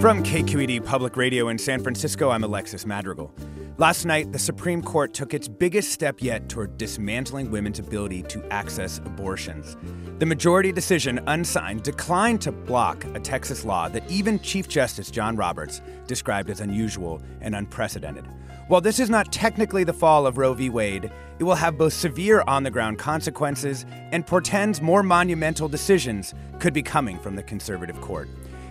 From KQED Public Radio in San Francisco, I'm Alexis Madrigal. Last night, the Supreme Court took its biggest step yet toward dismantling women's ability to access abortions. The majority decision, unsigned, declined to block a Texas law that even Chief Justice John Roberts described as unusual and unprecedented. While this is not technically the fall of Roe v. Wade, it will have both severe on the ground consequences and portends more monumental decisions could be coming from the conservative court.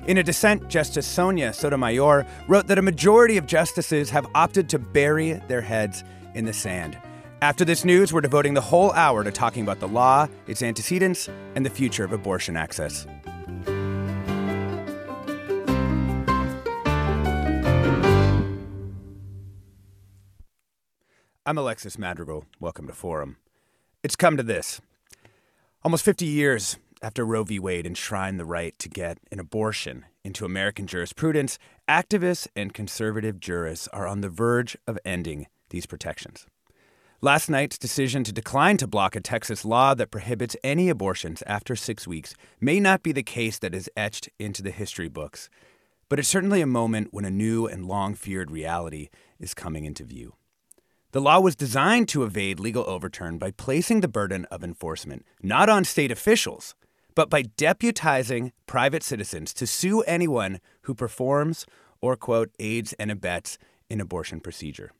In a dissent, Justice Sonia Sotomayor wrote that a majority of justices have opted to bury their heads in the sand. After this news, we're devoting the whole hour to talking about the law, its antecedents, and the future of abortion access. I'm Alexis Madrigal. Welcome to Forum. It's come to this. Almost 50 years after Roe v. Wade enshrined the right to get an abortion into American jurisprudence, activists and conservative jurists are on the verge of ending these protections. Last night's decision to decline to block a Texas law that prohibits any abortions after six weeks may not be the case that is etched into the history books, but it's certainly a moment when a new and long feared reality is coming into view. The law was designed to evade legal overturn by placing the burden of enforcement not on state officials, but by deputizing private citizens to sue anyone who performs or, quote, aids and abets an abortion procedure.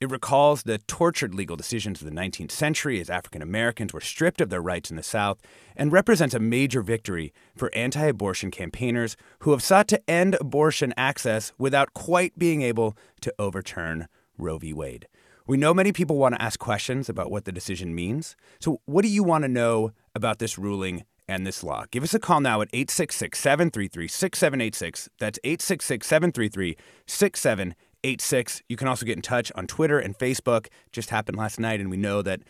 It recalls the tortured legal decisions of the 19th century as African Americans were stripped of their rights in the South and represents a major victory for anti abortion campaigners who have sought to end abortion access without quite being able to overturn Roe v. Wade. We know many people want to ask questions about what the decision means. So, what do you want to know about this ruling and this law. Give us a call now at 866 733 6786. That's 866 733 6786. You can also get in touch on Twitter and Facebook. Just happened last night, and we know that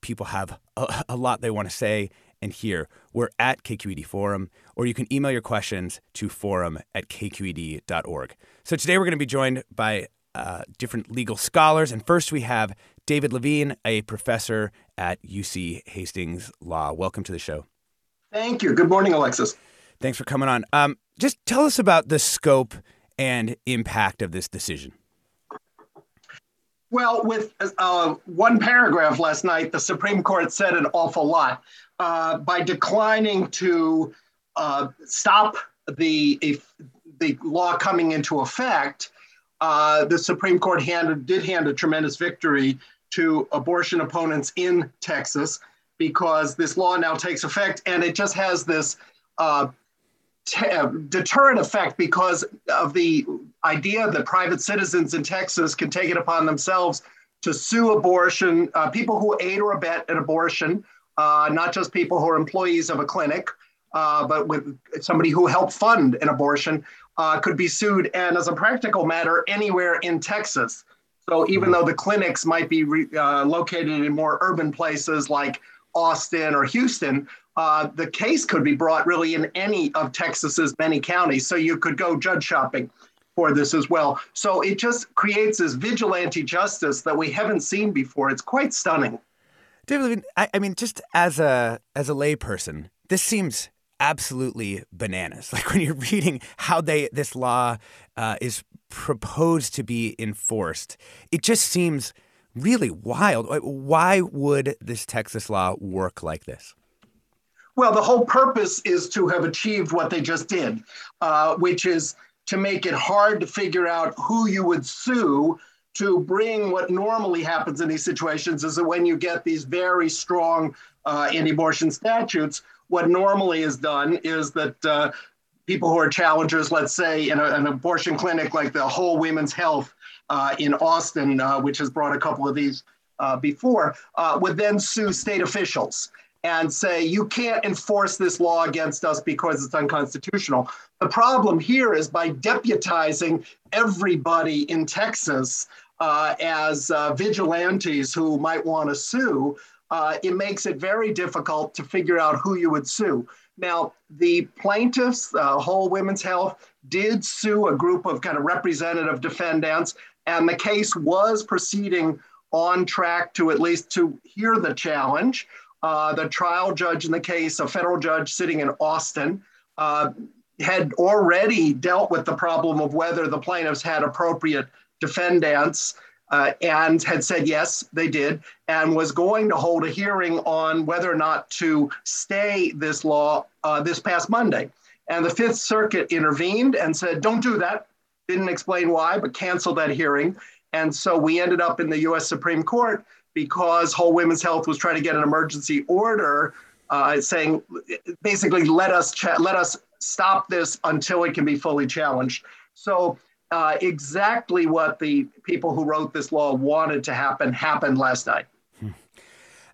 people have a, a lot they want to say and hear. We're at KQED Forum, or you can email your questions to forum at kqed.org. So today we're going to be joined by uh, different legal scholars. And first we have David Levine, a professor at UC Hastings Law. Welcome to the show. Thank you. Good morning, Alexis. Thanks for coming on. Um, just tell us about the scope and impact of this decision. Well, with uh, one paragraph last night, the Supreme Court said an awful lot uh, by declining to uh, stop the if, the law coming into effect. Uh, the Supreme Court handed, did hand a tremendous victory to abortion opponents in Texas because this law now takes effect and it just has this uh, t- uh, deterrent effect because of the idea that private citizens in Texas can take it upon themselves to sue abortion, uh, people who aid or abet an abortion, uh, not just people who are employees of a clinic, uh, but with somebody who helped fund an abortion, uh, could be sued. And as a practical matter, anywhere in Texas. So even though the clinics might be re- located in more urban places like Austin or Houston, uh, the case could be brought really in any of Texas's many counties. So you could go judge shopping for this as well. So it just creates this vigilante justice that we haven't seen before. It's quite stunning. David, I, I mean, just as a as a layperson, this seems absolutely bananas. Like when you're reading how they this law uh, is proposed to be enforced, it just seems really wild. Why would this Texas law work like this? Well, the whole purpose is to have achieved what they just did, uh, which is to make it hard to figure out who you would sue to bring what normally happens in these situations is that when you get these very strong uh, anti-abortion statutes, what normally is done is that uh, people who are challengers, let's say in a, an abortion clinic like the Whole Women's Health in Austin, uh, which has brought a couple of these uh, before, uh, would then sue state officials and say, you can't enforce this law against us because it's unconstitutional. The problem here is by deputizing everybody in Texas uh, as uh, vigilantes who might want to sue, uh, it makes it very difficult to figure out who you would sue. Now, the plaintiffs, uh, Whole Women's Health, did sue a group of kind of representative defendants, and the case was proceeding on track to at least to hear the challenge. Uh, the trial judge in the case, a federal judge sitting in Austin, uh, had already dealt with the problem of whether the plaintiffs had appropriate defendants uh, and had said yes, they did, and was going to hold a hearing on whether or not to stay this law uh, this past Monday. And the Fifth Circuit intervened and said, don't do that. Didn't explain why, but canceled that hearing. And so we ended up in the US Supreme Court because Whole Women's Health was trying to get an emergency order uh, saying basically let us let us stop this until it can be fully challenged. So uh, exactly what the people who wrote this law wanted to happen happened last night.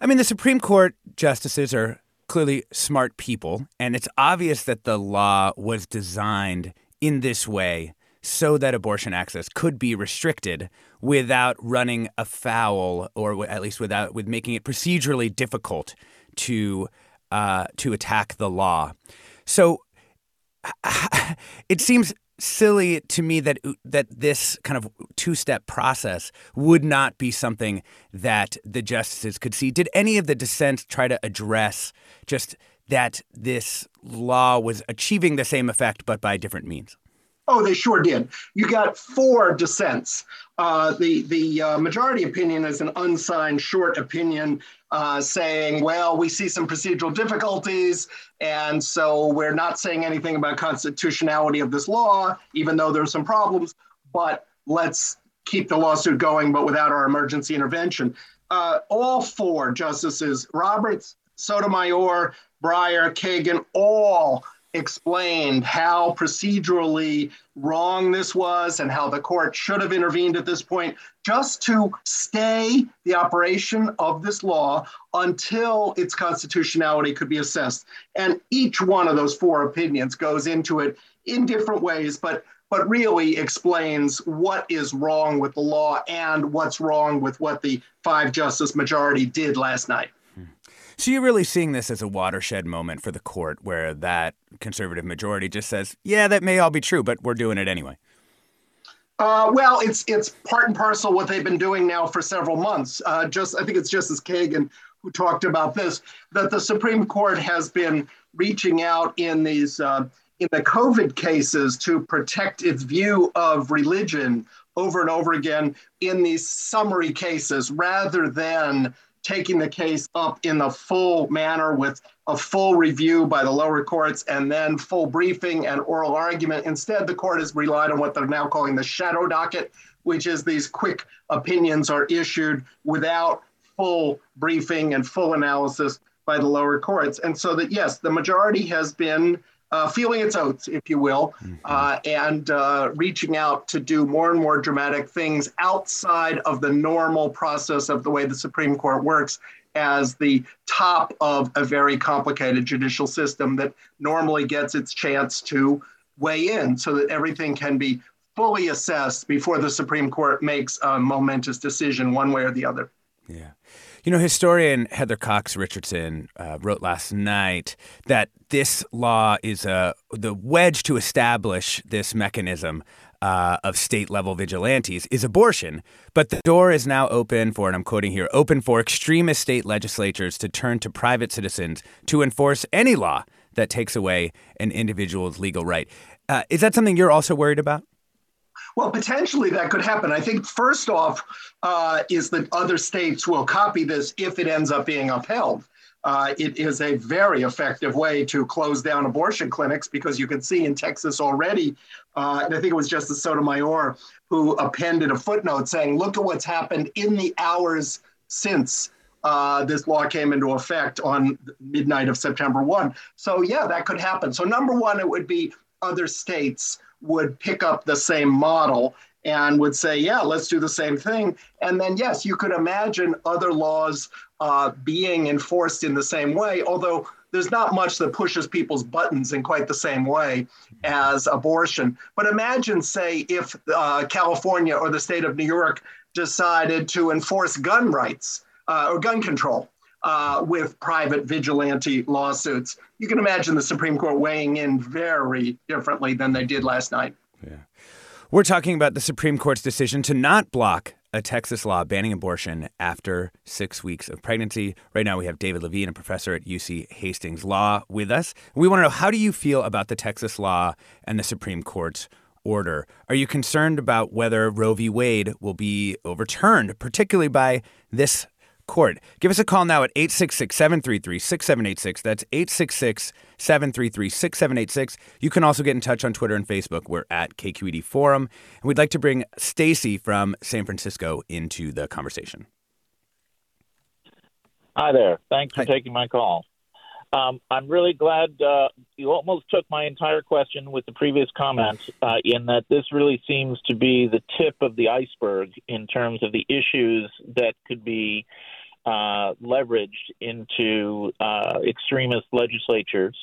I mean, the Supreme Court justices are clearly smart people, and it's obvious that the law was designed in this way so that abortion access could be restricted without running afoul, or at least without with making it procedurally difficult to uh, to attack the law. So it seems silly to me that that this kind of two-step process would not be something that the justices could see. Did any of the dissent try to address just that this law was achieving the same effect but by different means? Oh, they sure did. You got four dissents. Uh, the the uh, majority opinion is an unsigned short opinion uh, saying, well, we see some procedural difficulties, and so we're not saying anything about constitutionality of this law, even though there's some problems, but let's keep the lawsuit going, but without our emergency intervention. Uh, all four justices, Roberts, Sotomayor, Breyer, Kagan, all explained how procedurally wrong this was and how the court should have intervened at this point just to stay the operation of this law until its constitutionality could be assessed. And each one of those four opinions goes into it in different ways, but but really explains what is wrong with the law and what's wrong with what the five justice majority did last night. So you're really seeing this as a watershed moment for the court where that conservative majority just says, yeah, that may all be true, but we're doing it anyway. Uh, well, it's it's part and parcel what they've been doing now for several months. Uh, just I think it's Justice Kagan who talked about this that the Supreme Court has been reaching out in these uh, in the COVID cases to protect its view of religion over and over again in these summary cases rather than taking the case up in the full manner with a full review by the lower courts and then full briefing and oral argument. Instead, the court has relied on what they're now calling the shadow docket, which is these quick opinions are issued without full briefing and full analysis by the lower courts. And so that, yes, the majority has been uh, feeling its oats, if you will, mm-hmm. uh, and uh, reaching out to do more and more dramatic things outside of the normal process of the way the Supreme Court works as the top of a very complicated judicial system that normally gets its chance to weigh in so that everything can be fully assessed before the Supreme Court makes a momentous decision one way or the other. Yeah. You know, historian Heather Cox Richardson uh, wrote last night that this law is a the wedge to establish this mechanism uh, of state level vigilantes is abortion. But the door is now open for, and I'm quoting here, open for extremist state legislatures to turn to private citizens to enforce any law that takes away an individual's legal right. Uh, is that something you're also worried about? Well, potentially that could happen. I think first off uh, is that other states will copy this if it ends up being upheld. Uh, it is a very effective way to close down abortion clinics because you can see in Texas already, uh, and I think it was Justice Sotomayor who appended a footnote saying, look at what's happened in the hours since uh, this law came into effect on midnight of September 1. So, yeah, that could happen. So, number one, it would be other states would pick up the same model and would say, yeah, let's do the same thing. And then, yes, you could imagine other laws uh, being enforced in the same way, although there's not much that pushes people's buttons in quite the same way as abortion. But imagine, say, if uh, California or the state of New York decided to enforce gun rights uh, or gun control. Uh, with private vigilante lawsuits. You can imagine the Supreme Court weighing in very differently than they did last night. Yeah. We're talking about the Supreme Court's decision to not block a Texas law banning abortion after six weeks of pregnancy. Right now, we have David Levine, a professor at UC Hastings Law, with us. We want to know how do you feel about the Texas law and the Supreme Court's order? Are you concerned about whether Roe v. Wade will be overturned, particularly by this court. Give us a call now at 866 733 6786. That's 866 733 6786. You can also get in touch on Twitter and Facebook. We're at KQED Forum. And we'd like to bring Stacy from San Francisco into the conversation. Hi there. Thanks for taking my call. Um, I'm really glad uh, you almost took my entire question with the previous comment, uh, in that this really seems to be the tip of the iceberg in terms of the issues that could be uh, leveraged into uh, extremist legislatures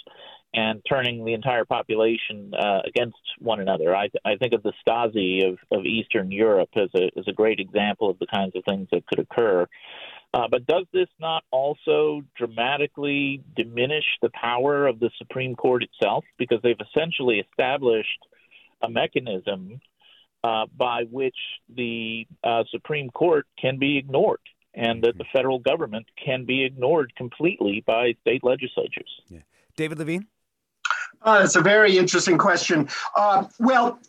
and turning the entire population uh, against one another. I, I, think of the Stasi of, of Eastern Europe as a, as a great example of the kinds of things that could occur. Uh, but does this not also dramatically diminish the power of the Supreme Court itself? Because they've essentially established a mechanism uh, by which the uh, Supreme Court can be ignored and that the federal government can be ignored completely by state legislatures. Yeah. David Levine? Uh, it's a very interesting question. Uh, well,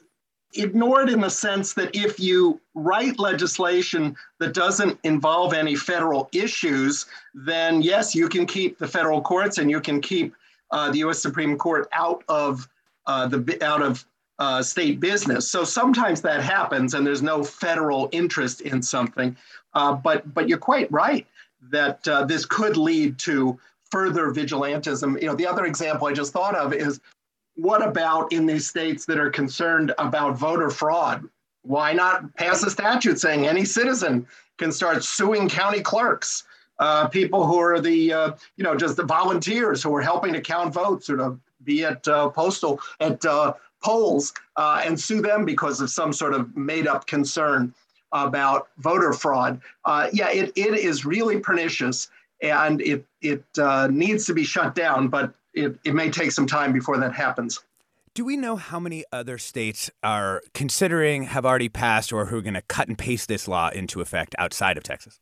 ignored in the sense that if you write legislation that doesn't involve any federal issues, then yes, you can keep the federal courts and you can keep uh, the U.S. Supreme Court out of uh, the out of uh, state business. So sometimes that happens, and there's no federal interest in something. Uh, but but you're quite right that uh, this could lead to further vigilantism. You know, the other example I just thought of is what about in these states that are concerned about voter fraud? Why not pass a statute saying any citizen can start suing county clerks, uh, people who are the, uh, you know, just the volunteers who are helping to count votes or to be at uh, postal, at uh, polls, uh, and sue them because of some sort of made up concern about voter fraud. Uh, yeah, it, it is really pernicious and it, it needs to be shut down, but it, it may take some time before that happens. Do we know how many other states are considering, have already passed, or who are going to cut and paste this law into effect outside of Texas?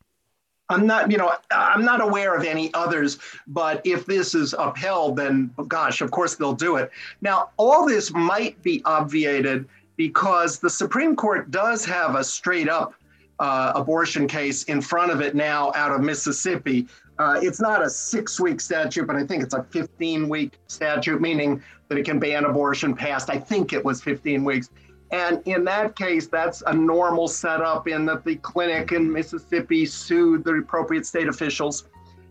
I'm not, you know, I'm not aware of any others, but if this is upheld, then gosh, of course they'll do it. Now, all this might be obviated because the Supreme Court does have a straight up uh, abortion case in front of it now out of Mississippi uh, it's not a six week statute, but I think it's a 15 week statute, meaning that it can ban abortion past, I think it was 15 weeks. And in that case, that's a normal setup in that the clinic in Mississippi sued the appropriate state officials.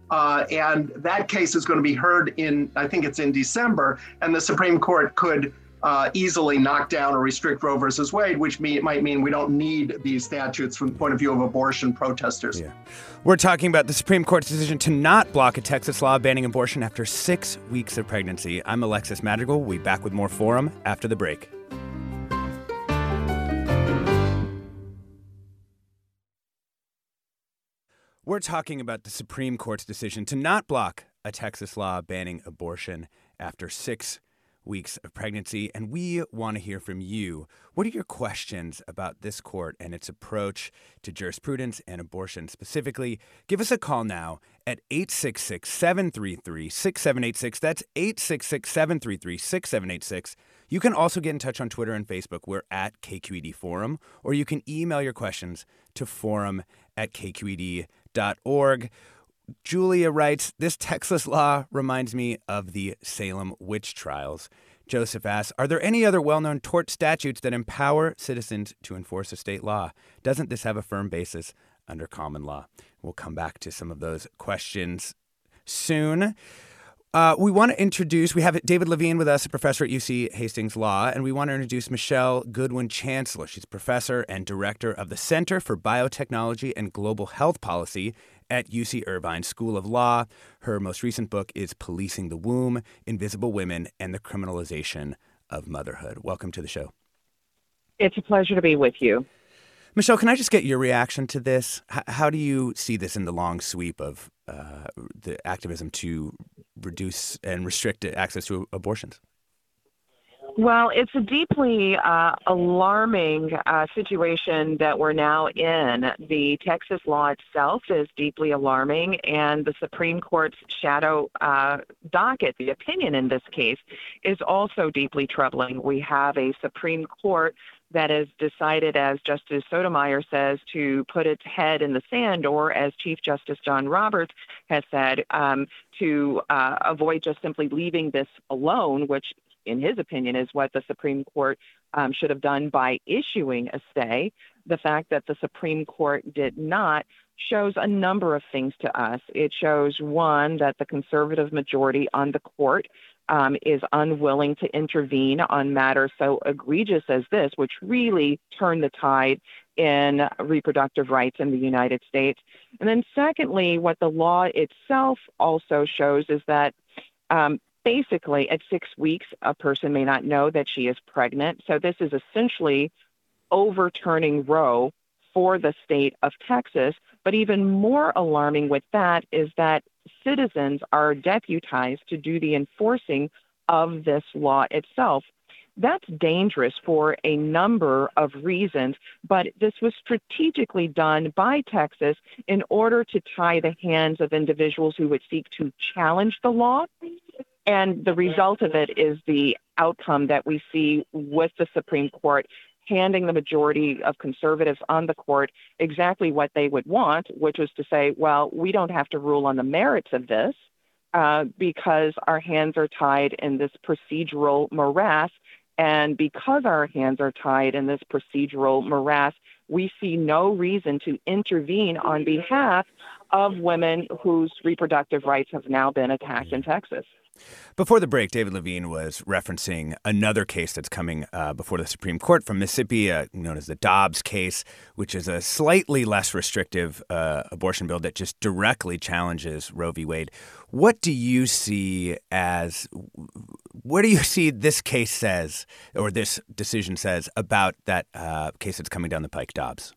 Uh, and that case is going to be heard in, I think it's in December, and the Supreme Court could uh, easily knock down or restrict Roe versus Wade, which might mean we don't need these statutes from the point of view of abortion protesters. Yeah. We're talking about the Supreme Court's decision to not block a Texas law banning abortion after six weeks of pregnancy. I'm Alexis Madrigal. We'll be back with more Forum after the break. We're talking about the Supreme Court's decision to not block a Texas law banning abortion after six weeks of pregnancy, and we want to hear from you. What are your questions about this court and its approach to jurisprudence and abortion specifically? Give us a call now at 866 733 6786. That's 866 733 6786. You can also get in touch on Twitter and Facebook. We're at KQED Forum, or you can email your questions to forum at kqed.org. Julia writes, This Texas law reminds me of the Salem witch trials. Joseph asks, Are there any other well known tort statutes that empower citizens to enforce a state law? Doesn't this have a firm basis under common law? We'll come back to some of those questions soon. Uh, we want to introduce, we have David Levine with us, a professor at UC Hastings Law, and we want to introduce Michele Goodwin Chancellor. She's professor and director of the Center for Biotechnology and Global Health Policy at UC Irvine School of Law. Her most recent book is Policing the Womb Invisible Women and the Criminalization of Motherhood. Welcome to the show. It's a pleasure to be with you. Michele, can I just get your reaction to this? H- how do you see this in the long sweep of uh, the activism to reduce and restrict access to abortions? Well, it's a deeply uh, alarming uh, situation that we're now in. The Texas law itself is deeply alarming, and the Supreme Court's shadow uh, docket, the opinion in this case, is also deeply troubling. We have a Supreme Court that has decided, as Justice Sotomayor says, to put its head in the sand, or as Chief Justice John Roberts has said, um, to uh, avoid just simply leaving this alone, which in his opinion, is what the Supreme Court um, should have done by issuing a stay. The fact that the Supreme Court did not shows a number of things to us. It shows, one, that the conservative majority on the court um, is unwilling to intervene on matters so egregious as this, which really turned the tide in reproductive rights in the United States. And then, secondly, what the law itself also shows is that um, basically, at six weeks, a person may not know that she is pregnant. So this is essentially overturning Roe for the state of Texas. But even more alarming with that is that citizens are deputized to do the enforcing of this law itself. That's dangerous for a number of reasons, but this was strategically done by Texas in order to tie the hands of individuals who would seek to challenge the law and the result of it is the outcome that we see with the Supreme Court handing the majority of conservatives on the court exactly what they would want, which was to say, well, we don't have to rule on the merits of this uh, because our hands are tied in this procedural morass. And because our hands are tied in this procedural morass, we see no reason to intervene on behalf of women whose reproductive rights have now been attacked in Texas. Before the break, David Levine was referencing another case that's coming uh, before the Supreme Court from Mississippi, uh, known as the Dobbs case, which is a slightly less restrictive uh, abortion bill that just directly challenges Roe v. Wade. What do you see as what do you see this case says, or this decision says about that uh, case that's coming down the pike, Dobbs?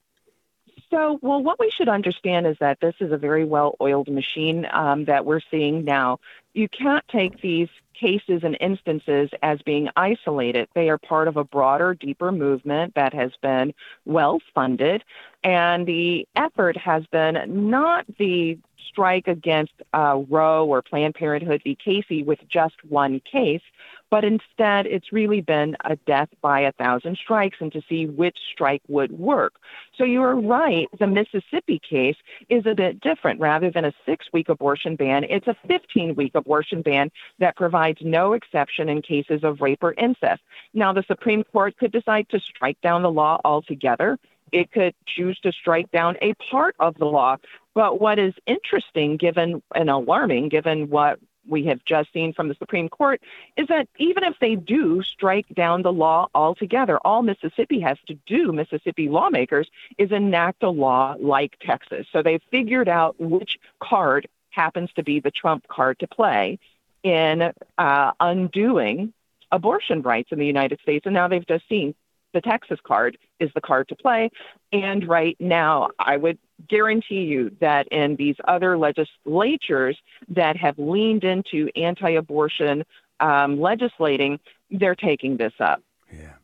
So, well, what we should understand is that this is a very well oiled machine um, that we're seeing now. You can't take these cases and instances as being isolated. They are part of a broader, deeper movement that has been well funded. And the effort has been not the strike against uh, Roe or Planned Parenthood v. Casey with just one case, but instead it's really been a death by a thousand strikes and to see which strike would work. So you are right, the Mississippi case is a bit different. Rather than a six week abortion ban, it's a 15 week abortion ban that provides no exception in cases of rape or incest. Now, the Supreme Court could decide to strike down the law altogether. It could choose to strike down a part of the law. But what is interesting, given and alarming, given what we have just seen from the Supreme Court is that even if they do strike down the law altogether, all Mississippi has to do, Mississippi lawmakers, is enact a law like Texas. So they've figured out which card happens to be the trump card to play in uh, undoing abortion rights in the United States. And now they've just seen the Texas card is the card to play. And right now, I would guarantee you that in these other legislatures that have leaned into anti abortion um, legislating, they're taking this up. Yeah.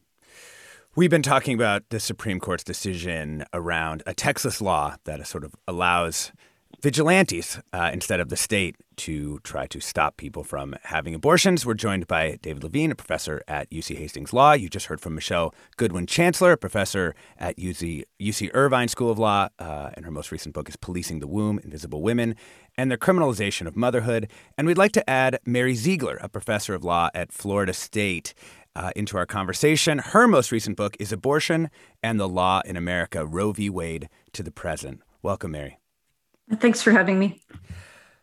We've been talking about the Supreme Court's decision around a Texas law that sort of allows vigilantes uh, instead of the state to try to stop people from having abortions. We're joined by David Levine, a professor at UC Hastings Law. You just heard from Michele Goodwin Chancellor, a professor at UC, UC Irvine School of Law, uh, and her most recent book is Policing the Womb Invisible Women and the Criminalization of Motherhood. And we'd like to add Mary Ziegler, a professor of law at Florida State. Uh, into our conversation. Her most recent book is Abortion and the Law in America Roe v. Wade to the Present. Welcome, Mary. Thanks for having me.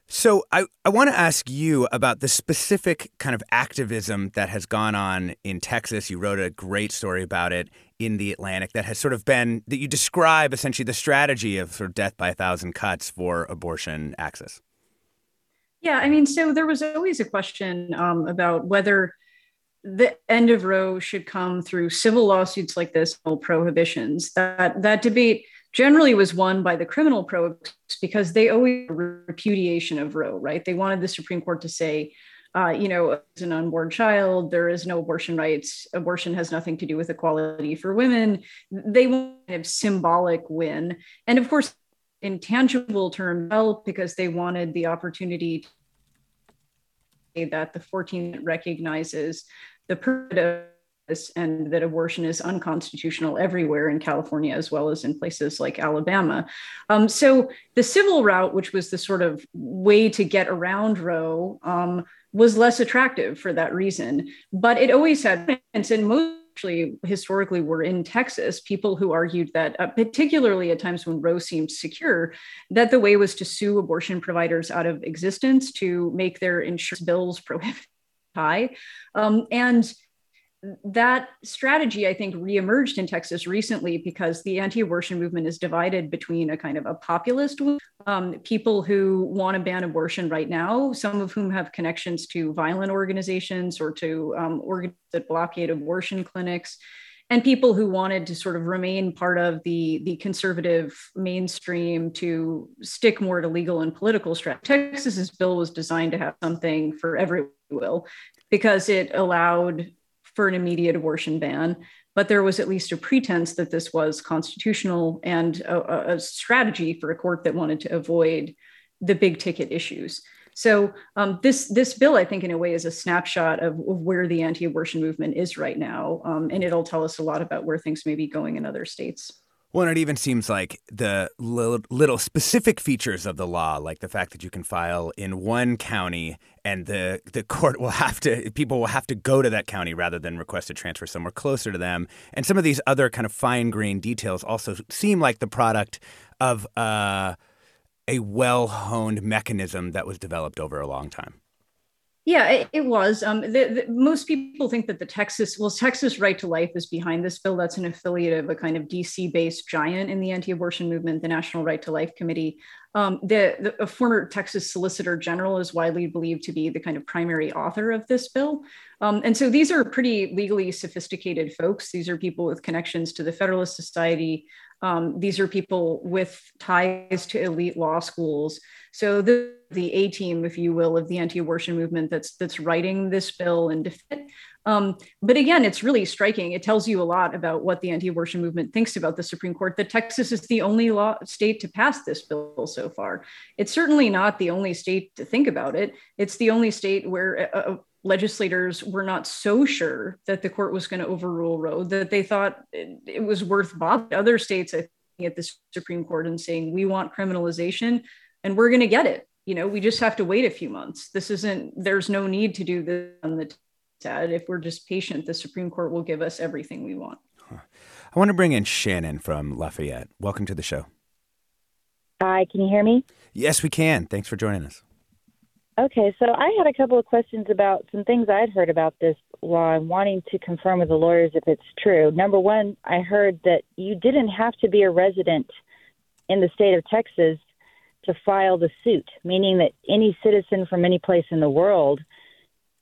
So, I, I want to ask you about the specific kind of activism that has gone on in Texas. You wrote a great story about it in the Atlantic that has sort of been, that you describe essentially the strategy of sort of death by a thousand cuts for abortion access. Yeah, I mean, so there was always a question um, about whether the end of Roe should come through civil lawsuits like this, or prohibitions. That that debate generally was won by the criminal pros because they always repudiation of Roe, right? They wanted the Supreme Court to say, uh, you know, as an unborn child, there is no abortion rights. Abortion has nothing to do with equality for women. They want a symbolic win, and of course, intangible term well because they wanted the opportunity that the 14th recognizes the purpose and that abortion is unconstitutional everywhere in California as well as in places like Alabama. Um, so the civil route, which was the sort of way to get around Roe, um, was less attractive for that reason. But it always had, and most actually historically were in Texas, people who argued that, uh, particularly at times when Roe seemed secure, that the way was to sue abortion providers out of existence to make their insurance bills prohibitive high. Um, and that strategy, I think, reemerged in Texas recently because the anti abortion movement is divided between a kind of a populist um, people who want to ban abortion right now, some of whom have connections to violent organizations or to um, organizations that blockade abortion clinics, and people who wanted to sort of remain part of the, the conservative mainstream to stick more to legal and political strategy. Texas's bill was designed to have something for every will because it allowed for an immediate abortion ban, but there was at least a pretense that this was constitutional and a, a strategy for a court that wanted to avoid the big ticket issues. So um, this this bill, I think, in a way, is a snapshot of, of where the anti-abortion movement is right now, um, and it'll tell us a lot about where things may be going in other states. Well, it even seems like the little, little, specific features of the law, like the fact that you can file in one county and the, the court will have to, people will have to go to that county rather than request a transfer somewhere closer to them. And some of these other kind of fine grained details also seem like the product of uh, a well honed mechanism that was developed over a long time. Yeah, it, it was. Um, the, the, most people think that the Texas, well, Texas Right to Life is behind this bill. That's an affiliate of a kind of DC based giant in the anti abortion movement, the National Right to Life Committee. Um, the, the former Texas Solicitor General is widely believed to be the kind of primary author of this bill. Um, and so these are pretty legally sophisticated folks. These are people with connections to the Federalist Society. Um, these are people with ties to elite law schools. So the, the A team, if you will, of the anti-abortion movement that's that's writing this bill and defend. Um, but again, it's really striking. It tells you a lot about what the anti-abortion movement thinks about the Supreme Court. That Texas is the only law state to pass this bill so far. It's certainly not the only state to think about it. It's the only state where uh, uh legislators were not so sure that the court was going to overrule Roe that they thought it, it was worth bothering. Other states, I think, at the Supreme Court and saying we want criminalization and we're going to get it. You know, we just have to wait a few months. This isn't, there's no need to do this on the TAD. If we're just patient, the Supreme Court will give us everything we want. I want to bring in Shannon from Lafayette. Welcome to the show. Hi, can you hear me? Yes, we can. Thanks for joining us. Okay, so I had a couple of questions about some things I'd heard about this law and wanting to confirm with the lawyers if it's true. Number one, I heard that you didn't have to be a resident in the state of Texas to file the suit, meaning that any citizen from any place in the world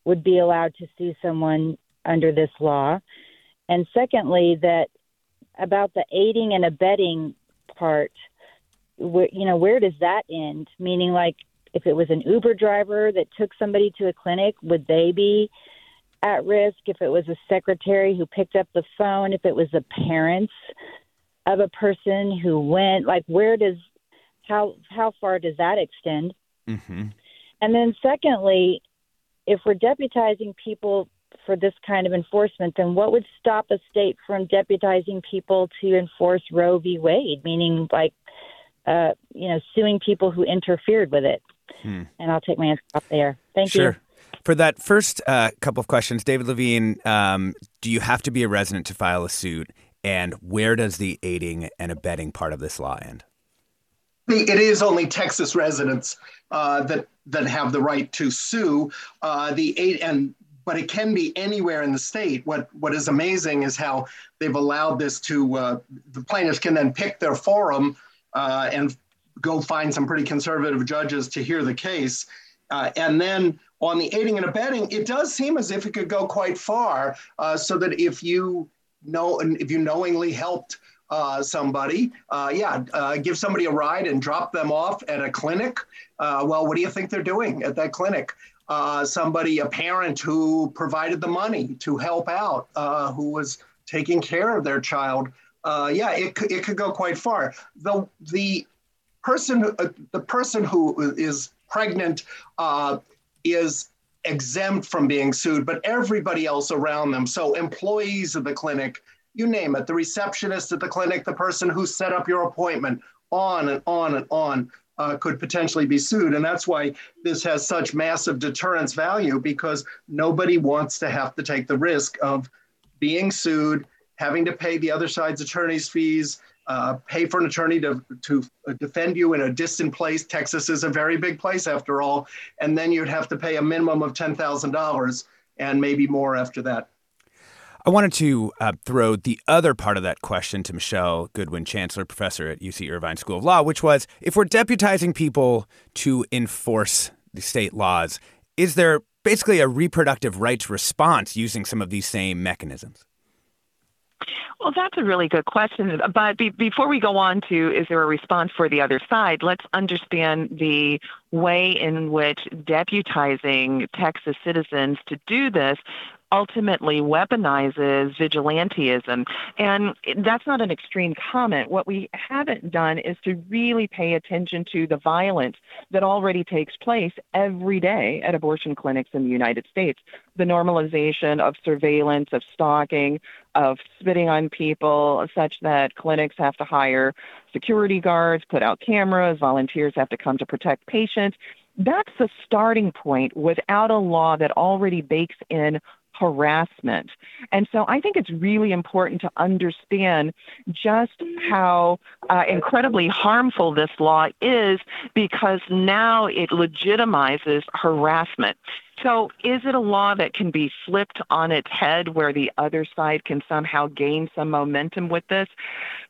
would be allowed to sue someone under this law. And secondly, that about the aiding and abetting part, where, you know, where does that end? Meaning, like, if it was an Uber driver that took somebody to a clinic, would they be at risk? If it was a secretary who picked up the phone, if it was the parents of a person who went, like, where does how how far does that extend? Mm-hmm. And then secondly, if we're deputizing people for this kind of enforcement, then what would stop a state from deputizing people to enforce Roe v. Wade, meaning like, uh, you know, suing people who interfered with it? Hmm. And I'll take my answer up there. Thank sure. you. For that first uh, couple of questions, David Levine, um, do you have to be a resident to file a suit? And where does the aiding and abetting part of this law end? It is only Texas residents uh, that that have the right to sue. Uh, the eight and but it can be anywhere in the state. What what is amazing is how they've allowed this to uh, the plaintiffs can then pick their forum uh, and go find some pretty conservative judges to hear the case, uh, and then on the aiding and abetting, it does seem as if it could go quite far. Uh, so that if you know if you knowingly helped uh, somebody, uh, yeah, uh, give somebody a ride and drop them off at a clinic. Uh, well, what do you think they're doing at that clinic? Somebody, a parent who provided the money to help out, who was taking care of their child. yeah, it, it could go quite far. The, the person, the person who is pregnant is exempt from being sued, but everybody else around them. So employees of the clinic, you name it, the receptionist at the clinic, the person who set up your appointment, on and on and on, uh, could potentially be sued. And that's why this has such massive deterrence value because nobody wants to have to take the risk of being sued, having to pay the other side's attorney's fees, uh, pay for an attorney to, to defend you in a distant place. Texas is a very big place after all. And then you'd have to pay a minimum of $10,000 and maybe more after that. I wanted to uh, throw the other part of that question to Michele Goodwin, Chancellor Professor at UC Irvine School of Law, which was if we're deputizing people to enforce the state laws, is there basically a reproductive rights response using some of these same mechanisms? Well, that's a really good question. But be, before we go on to is there a response for the other side, let's understand the way in which deputizing Texas citizens to do this ultimately weaponizes vigilantism. And that's not an extreme comment. What we haven't done is to really pay attention to the violence that already takes place every day at abortion clinics in the United States. The normalization of surveillance, of stalking, of spitting on people, such that clinics have to hire security guards, put out cameras, volunteers have to come to protect patients. That's the starting point without a law that already bakes in harassment. And so I think it's really important to understand just how uh, incredibly harmful this law is because now it legitimizes harassment. So, is it a law that can be flipped on its head where the other side can somehow gain some momentum with this?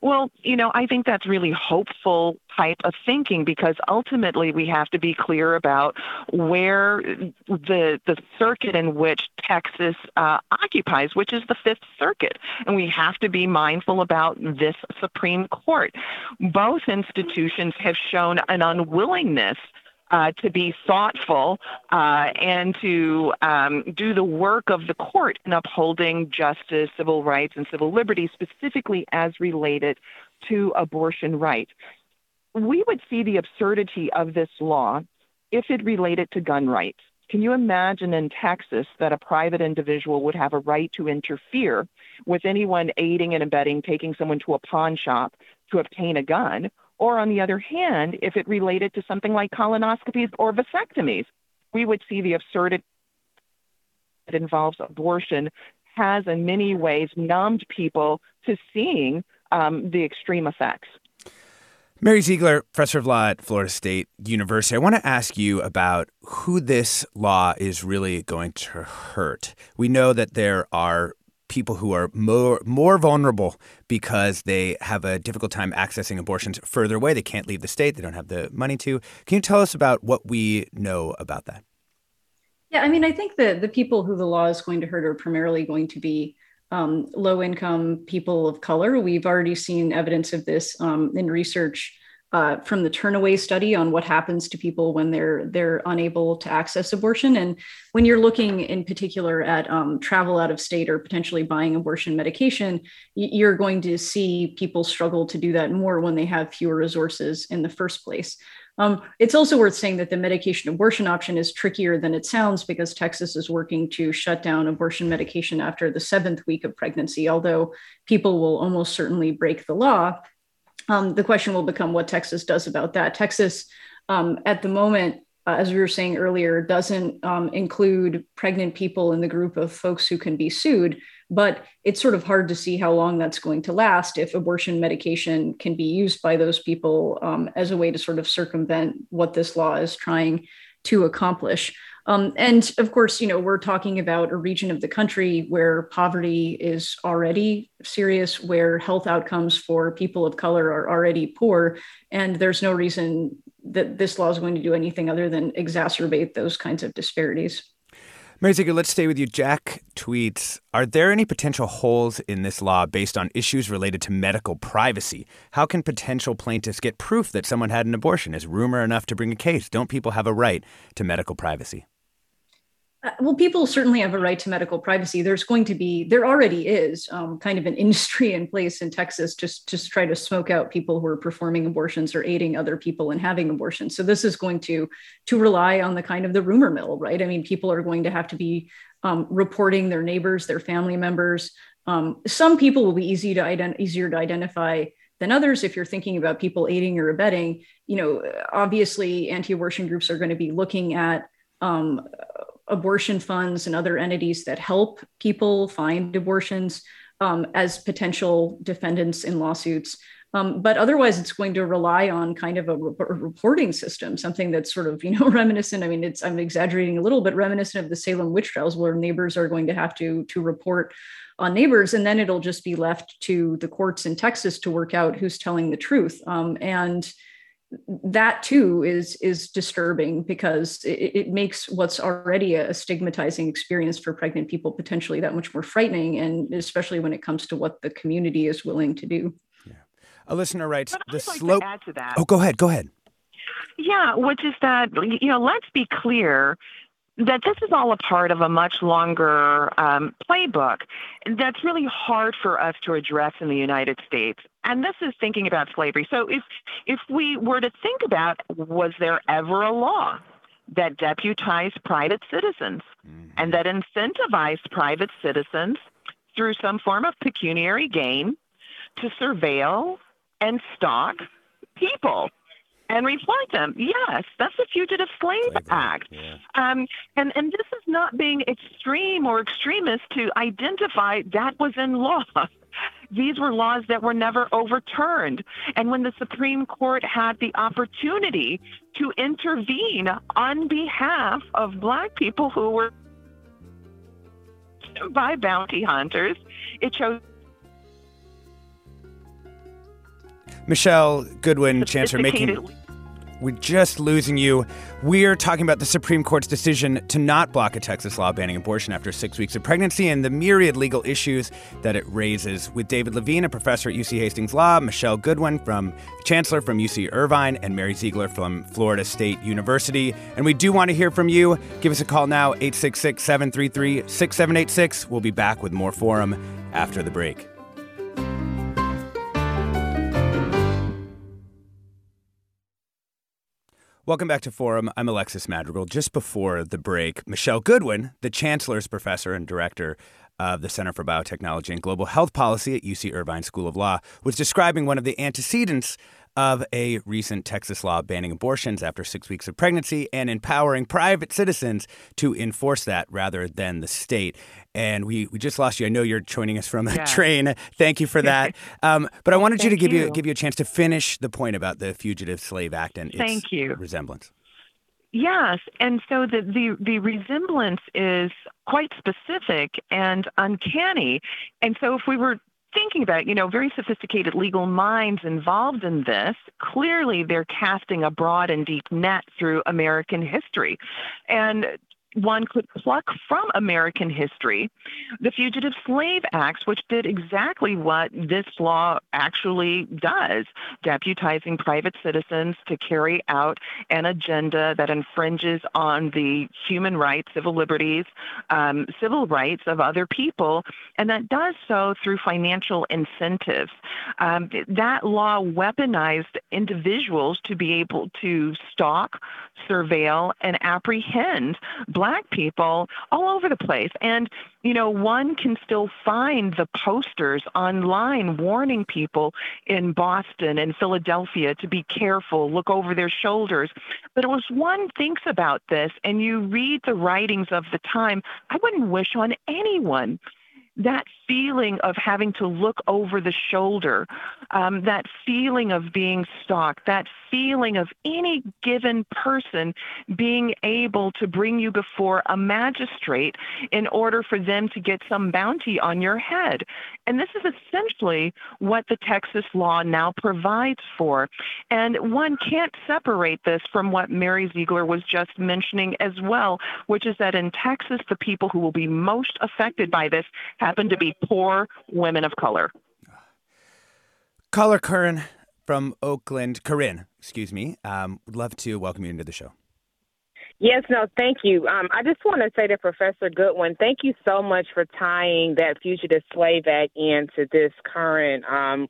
Well, you know, I think that's really hopeful type of thinking because ultimately we have to be clear about where the the circuit in which Texas uh, occupies, which is the Fifth Circuit, and we have to be mindful about this Supreme Court. Both institutions have shown an unwillingness uh, to be thoughtful uh, and to um, do the work of the court in upholding justice, civil rights, and civil liberties, specifically as related to abortion rights. We would see the absurdity of this law if it related to gun rights. Can you imagine in Texas that a private individual would have a right to interfere with anyone aiding and abetting taking someone to a pawn shop to obtain a gun or on the other hand, if it related to something like colonoscopies or vasectomies, we would see the absurdity that involves abortion has in many ways numbed people to seeing um, the extreme effects. Mary Ziegler, professor of law at Florida State University, I want to ask you about who this law is really going to hurt. We know that there are people who are more more vulnerable because they have a difficult time accessing abortions further away. They can't leave the state. They don't have the money to. Can you tell us about what we know about that? Yeah, I mean, I think that the people who the law is going to hurt are primarily going to be um, low income people of color. We've already seen evidence of this um, in research uh, from the Turnaway study on what happens to people when they're they're unable to access abortion. And when you're looking in particular at um, travel out of state or potentially buying abortion medication, you're going to see people struggle to do that more when they have fewer resources in the first place. Um, it's also worth saying that the medication abortion option is trickier than it sounds because Texas is working to shut down abortion medication after the seventh week of pregnancy, although people will almost certainly break the law. Um, the question will become what Texas does about that. Texas, um, at the moment, uh, as we were saying earlier, doesn't um, include pregnant people in the group of folks who can be sued. But it's sort of hard to see how long that's going to last if abortion medication can be used by those people um, as a way to sort of circumvent what this law is trying to accomplish. Um, and of course, you know, we're talking about a region of the country where poverty is already serious, where health outcomes for people of color are already poor. And there's no reason that this law is going to do anything other than exacerbate those kinds of disparities. Mary Ziegler, let's stay with you. Jack tweets Are there any potential holes in this law based on issues related to medical privacy? How can potential plaintiffs get proof that someone had an abortion? Is rumor enough to bring a case? Don't people have a right to medical privacy? Uh, well, people certainly have a right to medical privacy. There's going to be, there already is um, kind of an industry in place in Texas just to try to smoke out people who are performing abortions or aiding other people in having abortions. So this is going to to rely on the kind of the rumor mill, right? I mean, people are going to have to be um, reporting their neighbors, their family members. Um, some people will be easy to ident- easier to identify than others. If you're thinking about people aiding or abetting, you know, obviously anti-abortion groups are going to be looking at um, abortion funds and other entities that help people find abortions um, as potential defendants in lawsuits. Um, but otherwise, it's going to rely on kind of a, re- a, reporting system, something that's sort of you know reminiscent. I mean, it's I'm exaggerating a little, but reminiscent of the Salem witch trials, where neighbors are going to have to to report on neighbors, and then it'll just be left to the courts in Texas to work out who's telling the truth. Um, and that too is is disturbing because it, it, makes what's already a stigmatizing experience for pregnant people potentially that much more frightening and especially when it comes to what the community is willing to do. Yeah. A listener writes but the like slope add to that. oh go ahead go ahead. Yeah which is that you know let's be clear that this is all a part of a much longer um, playbook that's really hard for us to address in the United States. And this is thinking about slavery. So if if we were to think about was there ever a law that deputized private citizens mm-hmm. and that incentivized private citizens through some form of pecuniary gain to surveil and stalk people and report them. Yes, that's the Fugitive Slave Act. Yeah. Um, and, and this is not being extreme or extremist to identify that was in law. These were laws that were never overturned. And when the Supreme Court had the opportunity to intervene on behalf of Black people who were by bounty hunters, it chose Michele Goodwin, Chancellor, making we're just losing you. We're talking about the Supreme Court's decision to not block a Texas law banning abortion after six weeks of pregnancy and the myriad legal issues that it raises. With David Levine, a professor at UC Hastings Law, Michele Goodwin from Chancellor from UC Irvine, and Mary Ziegler from Florida State University. And we do want to hear from you. Give us a call now, 866 733 6786. We'll be back with more Forum after the break. Welcome back to Forum. I'm Alexis Madrigal. Just before the break, Michele Goodwin, the Chancellor's professor and director of the Center for Biotechnology and Global Health Policy at UC Irvine School of Law, was describing one of the antecedents of a recent Texas law banning abortions after six weeks of pregnancy and empowering private citizens to enforce that rather than the state. And we, we just lost you. I know you're joining us from a yeah. train. Thank you for that. Um, but I wanted you to give you. you. give you a chance to finish the point about the Fugitive Slave Act and its Thank you. resemblance. Yes, and so the, the the resemblance is quite specific and uncanny. And so if we were thinking about, you know, very sophisticated legal minds involved in this, clearly they're casting a broad and deep net through American history. And one could pluck from American history the Fugitive Slave Acts, which did exactly what this law actually does, deputizing private citizens to carry out an agenda that infringes on the human rights, civil liberties, um, civil rights of other people, and that does so through financial incentives. Um, that law weaponized individuals to be able to stalk, surveil, and apprehend black people all over the place. And you know, one can still find the posters online warning people in Boston and Philadelphia to be careful, look over their shoulders. But as one thinks about this and you read the writings of the time, I wouldn't wish on anyone that feeling of having to look over the shoulder, um, that feeling of being stalked, that feeling of any given person being able to bring you before a magistrate in order for them to get some bounty on your head. And this is essentially what the Texas law now provides for. And one can't separate this from what Mary Ziegler was just mentioning as well, which is that in Texas, the people who will be most affected by this happen to be poor women of color. Caller Corinne from Oakland, Corinne, excuse me, um, would love to welcome you into the show. Yes, no, thank you. Um, I just want to say to Professor Goodwin, thank you so much for tying that Fugitive Slave Act into this current um,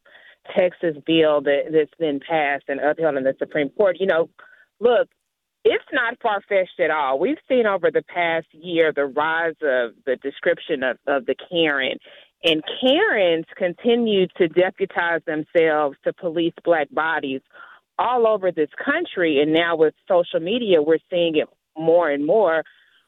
Texas bill that, that's been passed and upheld in the Supreme Court. You know, look, it's not far fetched at all. We've seen over the past year the rise of the description of, of the Karen. And Karens continue to deputize themselves to police black bodies all over this country. And now with social media, we're seeing it more and more.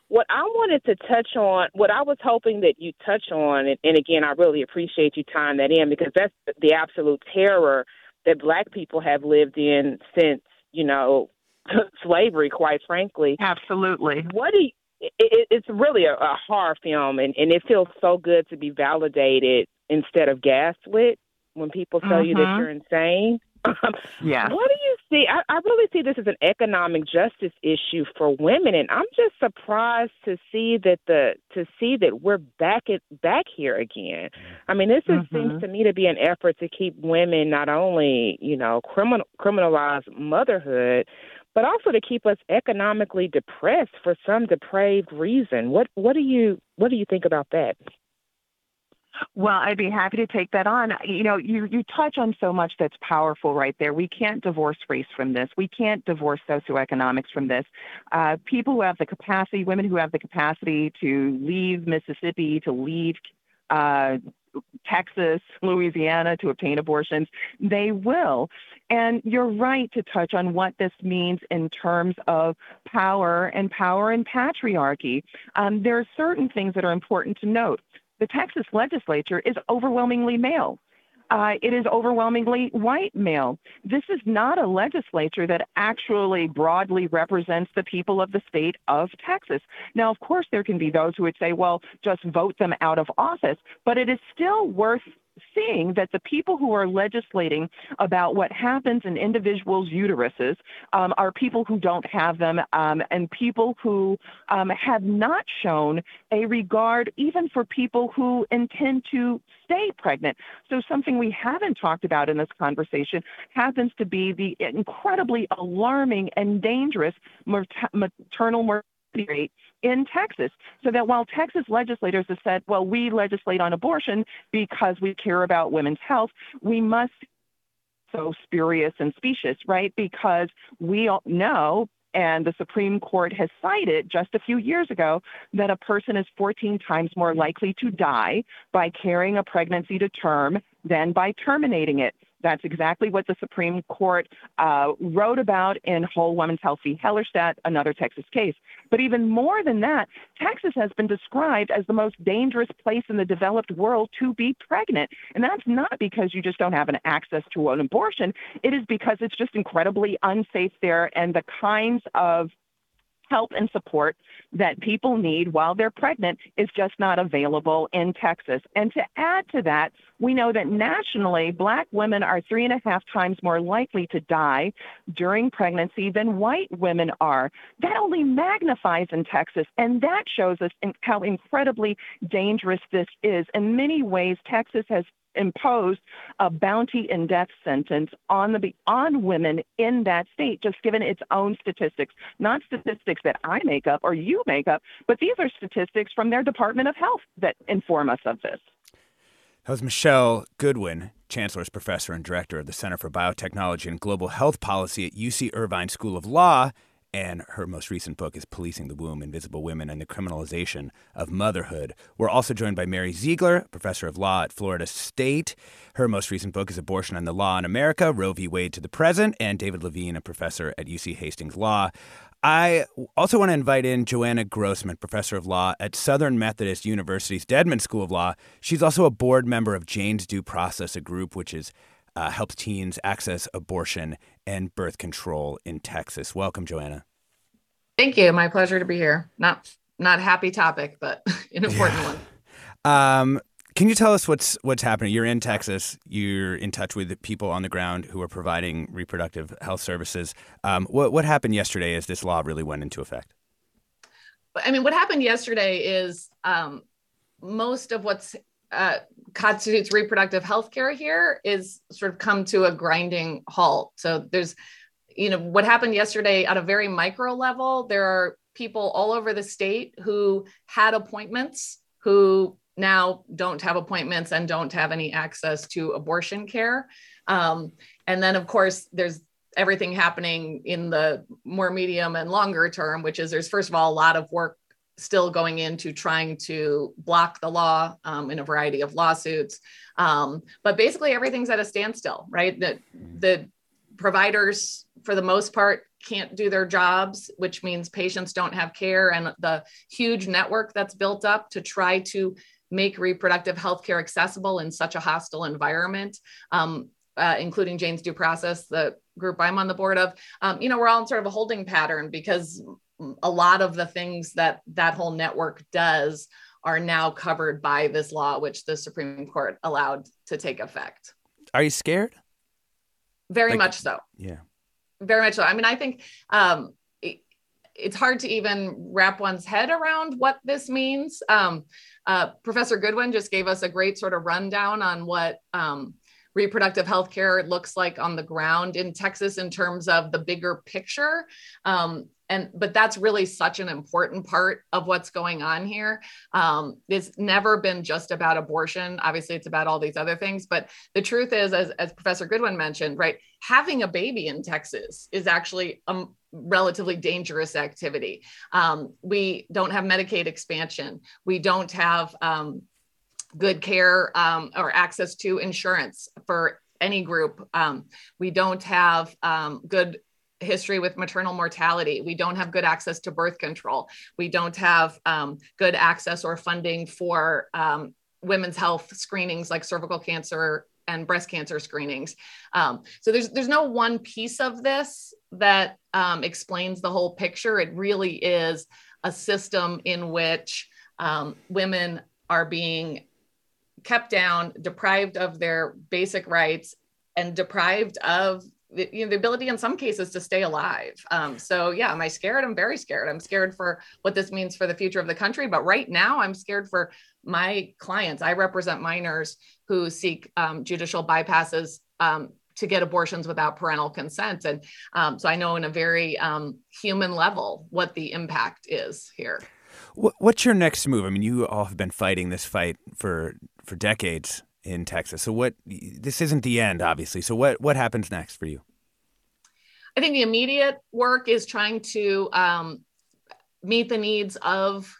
What I wanted to touch on, what I was hoping that you touch on, and, and again, I really appreciate you tying that in because that's the absolute terror that black people have lived in since, you know, slavery, quite frankly. Absolutely. What do you, it, it's really a, a horror film, and, and it feels so good to be validated instead of gaslit when people tell mm-hmm. you that mm-hmm. you're insane. yeah. What do you see? I, I really see this as an economic justice issue for women, and I'm just surprised to see that the to see that we're back at back here again. I mean, this mm-hmm. seems to me to be an effort to keep women not only you know criminal criminalize motherhood, but also to keep us economically depressed for some depraved reason. What what do you what do you think about that? Well, I'd be happy to take that on. You know, you you touch on so much that's powerful right there. We can't divorce race from this. We can't divorce socioeconomics from this. Uh, people who have the capacity, women who have the capacity to leave Mississippi, to leave uh, Texas, Louisiana to obtain abortions, they will. And you're right to touch on what this means in terms of power and power and patriarchy. Um, there are certain things that are important to note. The Texas legislature is overwhelmingly male. Uh, it is overwhelmingly white male. This is not a legislature that actually broadly represents the people of the state of Texas. Now, of course, there can be those who would say, well, just vote them out of office, but it is still worth seeing that the people who are legislating about what happens in individuals' uteruses um, are people who don't have them um, and people who um, have not shown a regard even for people who intend to stay pregnant. So, something we haven't talked about in this conversation happens to be the incredibly alarming and dangerous maternal mortality rate in Texas. So that while Texas legislators have said, well, we legislate on abortion because we care about women's health, we must so spurious and specious, right? Because we all know and the Supreme Court has cited just a few years ago that a person is 14 times more likely to die by carrying a pregnancy to term than by terminating it. That's exactly what the Supreme Court uh, wrote about in Whole Woman's Health v. Hellerstedt, another Texas case. But even more than that, Texas has been described as the most dangerous place in the developed world to be pregnant. And that's not because you just don't have an access to an abortion. It is because it's just incredibly unsafe there and the kinds of help and support that people need while they're pregnant is just not available in Texas. And to add to that, we know that nationally, Black women are three and a half times more likely to die during pregnancy than white women are. That only magnifies in Texas, and that shows us how incredibly dangerous this is. In many ways, Texas has imposed a bounty and death sentence on the on women in that state, just given its own statistics, not statistics that I make up or you make up, but these are statistics from their Department of Health that inform us of this. That was Michele Goodwin, Chancellor's Professor and Director of the Center for Biotechnology and Global Health Policy at UC Irvine School of Law and her most recent book is Policing the Womb Invisible Women and the Criminalization of Motherhood. We're also joined by Mary Ziegler, professor of law at Florida State. Her most recent book is Abortion and the Law in America Roe v. Wade to the Present, and David Levine, a professor at UC Hastings Law. I also want to invite in Joanna Grossman, professor of law at Southern Methodist University's Dedman School of Law. She's also a board member of Jane's Due Process, a group which is uh, helps teens access abortion and birth control in Texas. Welcome, Joanna. Thank you. My pleasure to be here. Not not happy topic, but an important yeah. one. Um, can you tell us what's what's happening? You're in Texas. You're in touch with people on the ground who are providing reproductive health services. Um, what what happened yesterday as this law really went into effect? I mean, what happened yesterday is um, most of what's uh, constitutes reproductive health care here is sort of come to a grinding halt. So there's, you know, what happened yesterday at a very micro level, there are people all over the state who had appointments who now don't have appointments and don't have any access to abortion care. Um, and then, of course, there's everything happening in the more medium and longer term, which is there's, first of all, a lot of work still going into trying to block the law um, in a variety of lawsuits. Um, but basically, everything's at a standstill, right? The, the providers, for the most part, can't do their jobs, which means patients don't have care. And the huge network that's built up to try to make reproductive health care accessible in such a hostile environment. Um, uh, including Jane's Due Process, the group I'm on the board of, um, you know, we're all in sort of a holding pattern because a lot of the things that that whole network does are now covered by this law, which the Supreme Court allowed to take effect. Are you scared? Very like, much so. Yeah. Very much so. I mean, I think um, it, it's hard to even wrap one's head around what this means. Um, uh, Professor Goodwin just gave us a great sort of rundown on what um, reproductive health care looks like on the ground in Texas in terms of the bigger picture. Um, and but that's really such an important part of what's going on here. Um, it's never been just about abortion. Obviously it's about all these other things but the truth is as, as professor goodwin mentioned right having a baby in texas is actually a relatively dangerous activity. Um, we don't have medicaid expansion. We don't have um, good care um, or access to insurance for any group um, we don't have um, good history with maternal mortality. We don't have good access to birth control. We don't have um, good access or funding for um, women's health screenings like cervical cancer and breast cancer screenings. Um, so there's there's no one piece of this that explains the whole picture. It really is a system in which women are being kept down, deprived of their basic rights, and deprived of the, you know, the ability in some cases to stay alive. Um, so yeah, am I scared? I'm very scared. I'm scared for what this means for the future of the country. But right now, I'm scared for my clients. I represent minors who seek um, judicial bypasses um, to get abortions without parental consent, and um, so I know in a very um, human level what the impact is here. What's your next move? I mean, you all have been fighting this fight for for decades in Texas. So what this isn't the end obviously. So what what happens next for you? I think the immediate work is trying to um, meet the needs of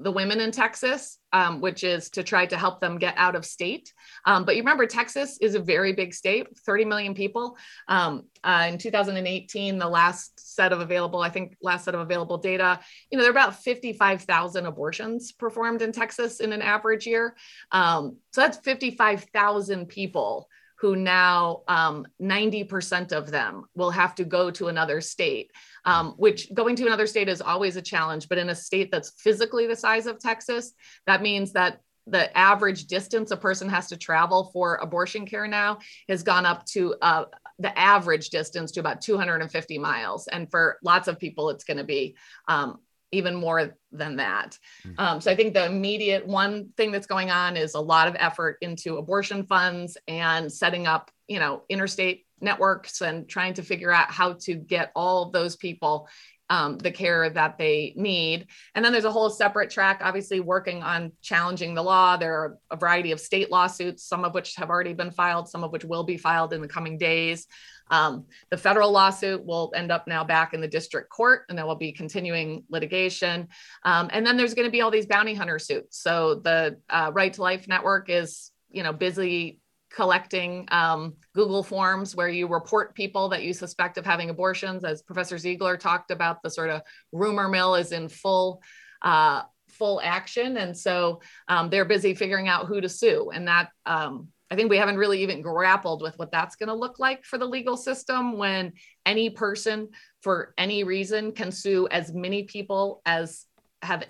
the women in Texas, um, which is to try to help them get out of state. Um, but you remember, Texas is a very big state, 30 million people. Um, uh, in 2018, the last set of available, I think, last set of available data, you know, there are about 55,000 abortions performed in Texas in an average year. Um, so that's 55,000 people who now um, 90% of them will have to go to another state, um, which going to another state is always a challenge. But in a state that's physically the size of Texas, that means that the average distance a person has to travel for abortion care now has gone up to uh, the average distance to about 250 miles. And for lots of people, it's going to be um, even more than that. Hmm. Um, so I think the immediate one thing that's going on is a lot of effort into abortion funds and setting up, you know, interstate networks and trying to figure out how to get all of those people um, the care that they need. And then there's a whole separate track, obviously, working on challenging the law. There are a variety of state lawsuits, some of which have already been filed, some of which will be filed in the coming days. Um, the federal lawsuit will end up now back in the district court, and there will be continuing litigation. Um, and then there's going to be all these bounty hunter suits. So the uh, Right to Life Network is, you know, busy collecting um, Google forms where you report people that you suspect of having abortions. As Professor Ziegler talked about, the sort of rumor mill is in full. Uh, full action and so um, they're busy figuring out who to sue and that um, I think we haven't really even grappled with what that's going to look like for the legal system when any person, for any reason, can sue as many people as have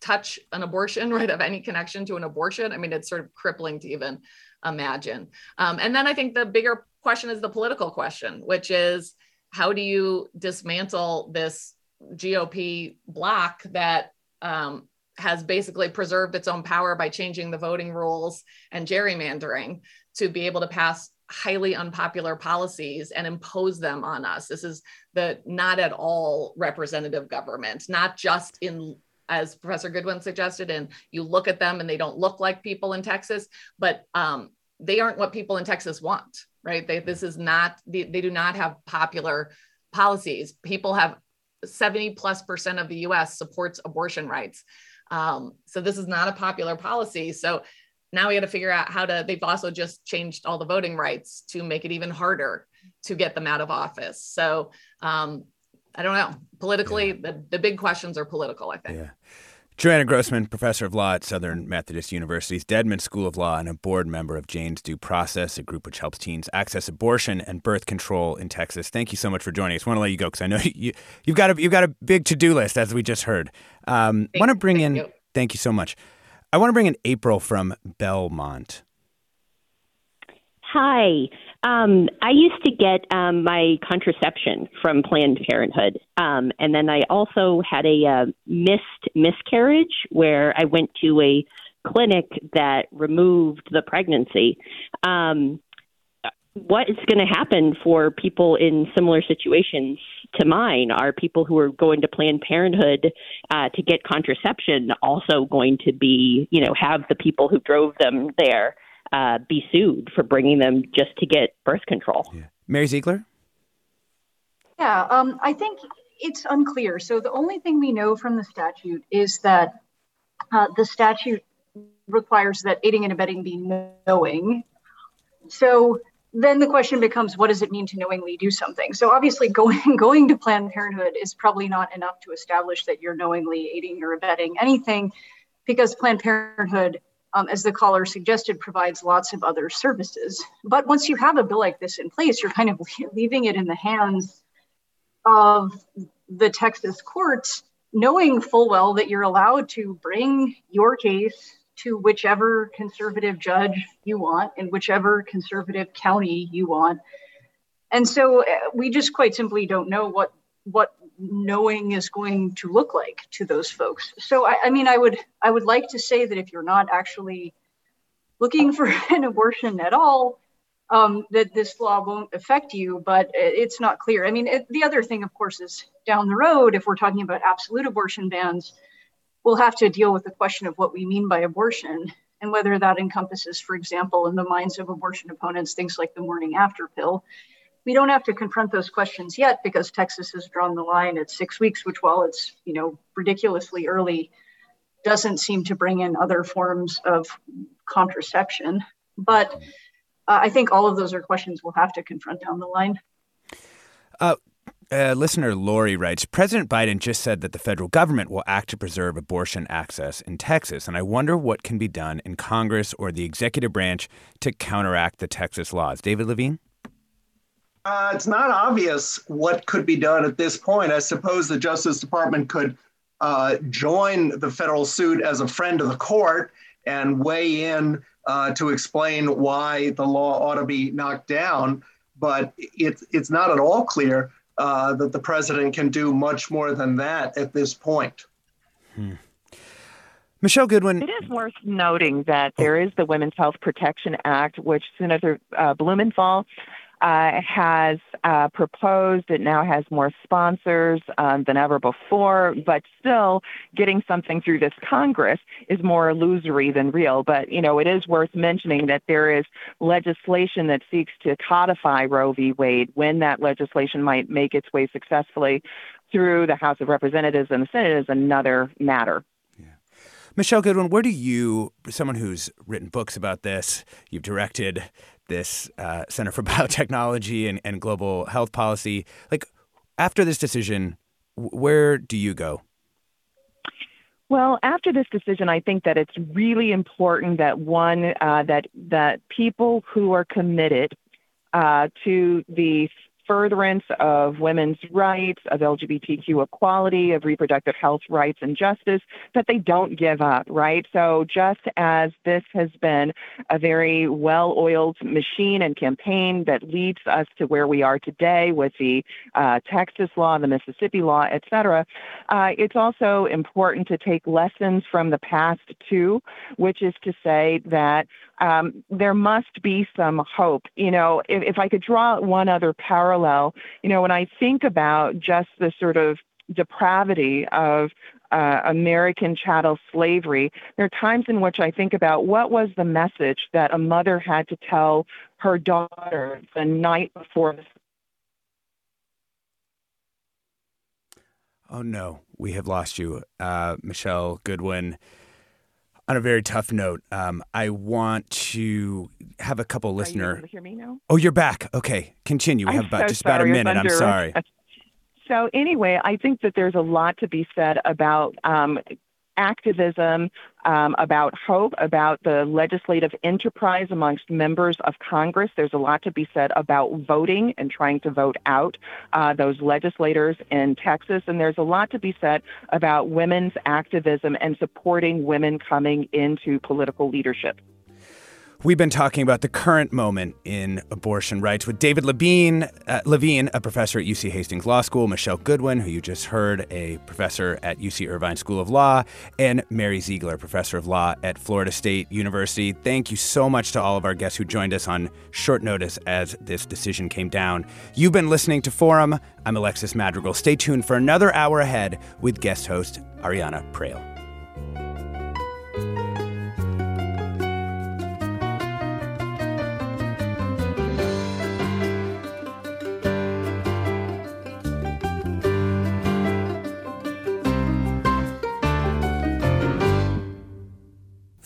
touch an abortion, right? Of any connection to an abortion. I mean, it's sort of crippling to even imagine. Um, and then I think the bigger question is the political question, which is how do you dismantle this GOP block that um, has basically preserved its own power by changing the voting rules and gerrymandering to be able to pass highly unpopular policies and impose them on us. This is the not at all representative government, not just in as Professor Goodwin suggested, and you look at them and they don't look like people in Texas, but um, they aren't what people in Texas want, right? They, this is not, they, they do not have popular policies. People have 70 plus percent of the US supports abortion rights. Um, so this is not a popular policy. So now we got to figure out how to, they've also just changed all the voting rights to make it even harder to get them out of office. So um, I don't know. Politically, yeah. the, the big questions are political, I think. Yeah. Joanna Grossman, professor of law at Southern Methodist University's Dedman School of Law and a board member of Jane's Due Process, a group which helps teens access abortion and birth control in Texas. Thank you so much for joining us. I want to let you go because I know you, you've got a you've got a big to do list as we just heard. Um, want to bring in. You. Thank you so much. I want to bring in April from Belmont. Hi. Um, I used to get um, my contraception from Planned Parenthood. Um, and then I also had a uh, missed miscarriage where I went to a clinic that removed the pregnancy. Um, what is going to happen for people in similar situations to mine? Are people who are going to Planned Parenthood uh, to get contraception also going to be, you know, have the people who drove them there? Uh, be sued for bringing them just to get birth control. Yeah. Mary Ziegler? Yeah, um, I think it's unclear. So the only thing we know from the statute is that uh, the statute requires that aiding and abetting be knowing. So then the question becomes, what does it mean to knowingly do something? So obviously, going going to Planned Parenthood is probably not enough to establish that you're knowingly aiding or abetting anything, because Planned Parenthood um, as the caller suggested, provides lots of other services. But once you have a bill like this in place, you're kind of leaving it in the hands of the Texas courts, knowing full well that you're allowed to bring your case to whichever conservative judge you want in whichever conservative county you want. And so uh, we just quite simply don't know what what knowing is going to look like to those folks. So I, I, mean, I would I would like to say that if you're not actually looking for an abortion at all, um, that this law won't affect you. But it's not clear. I mean, it, the other thing, of course, is down the road if we're talking about absolute abortion bans, we'll have to deal with the question of what we mean by abortion and whether that encompasses, for example, in the minds of abortion opponents, things like the morning after pill we don't have to confront those questions yet because Texas has drawn the line at six weeks, which while it's you know ridiculously early, doesn't seem to bring in other forms of contraception. But uh, I think all of those are questions we'll have to confront down the line. Uh, uh, listener Lori writes President Biden just said that the federal government will act to preserve abortion access in Texas. And I wonder what can be done in Congress or the executive branch to counteract the Texas laws. David Levine? Uh, it's not obvious what could be done at this point. I suppose the Justice Department could uh, join the federal suit as a friend of the court and weigh in uh, to explain why the law ought to be knocked down. But it's it's not at all clear uh, that the president can do much more than that at this point. Hmm. Michele Goodwin. It is worth noting that there is the Women's Health Protection Act, which Senator uh, Blumenthal uh, has uh, proposed. It now has more sponsors um, than ever before, but still getting something through this Congress is more illusory than real. But, you know, it is worth mentioning that there is legislation that seeks to codify Roe v. Wade when that legislation might make its way successfully through the House of Representatives and the Senate is another matter. Michele Goodwin, where do you, someone who's written books about this, you've directed this uh, Center for Biotechnology and, and Global Health Policy. Like, after this decision, where do you go? Well, after this decision, I think that it's really important that one uh, that that people who are committed uh, to the furtherance of women's rights, of LGBTQ equality, of reproductive health rights and justice, that they don't give up, right? So just as this has been a very well oiled machine and campaign that leads us to where we are today with the uh, Texas law, the Mississippi law, et cetera, uh, it's also important to take lessons from the past too, which is to say that um, there must be some hope. You know, if, if I could draw one other parallel, you know, when I think about just the sort of depravity of uh, American chattel slavery, there are times in which I think about what was the message that a mother had to tell her daughter the night before Oh no, we have lost you, uh, Michele Goodwin on a very tough note, um, I want to have a couple listener. You hear me now? Oh, you're back. Okay, continue. We I'm have about so just about a minute. I'm sorry. So anyway, I think that there's a lot to be said about um, activism, um, about hope, about the legislative enterprise amongst members of Congress. There's a lot to be said about voting and trying to vote out uh, those legislators in Texas. And there's a lot to be said about women's activism and supporting women coming into political leadership. We've been talking about the current moment in abortion rights with David Levine, uh, Levine, a professor at UC Hastings Law School, Michele Goodwin, who you just heard, a professor at UC Irvine School of Law, and Mary Ziegler, professor of law at Florida State University. Thank you so much to all of our guests who joined us on short notice as this decision came down. You've been listening to Forum. I'm Alexis Madrigal. Stay tuned for another hour ahead with guest host Ariana Proehl.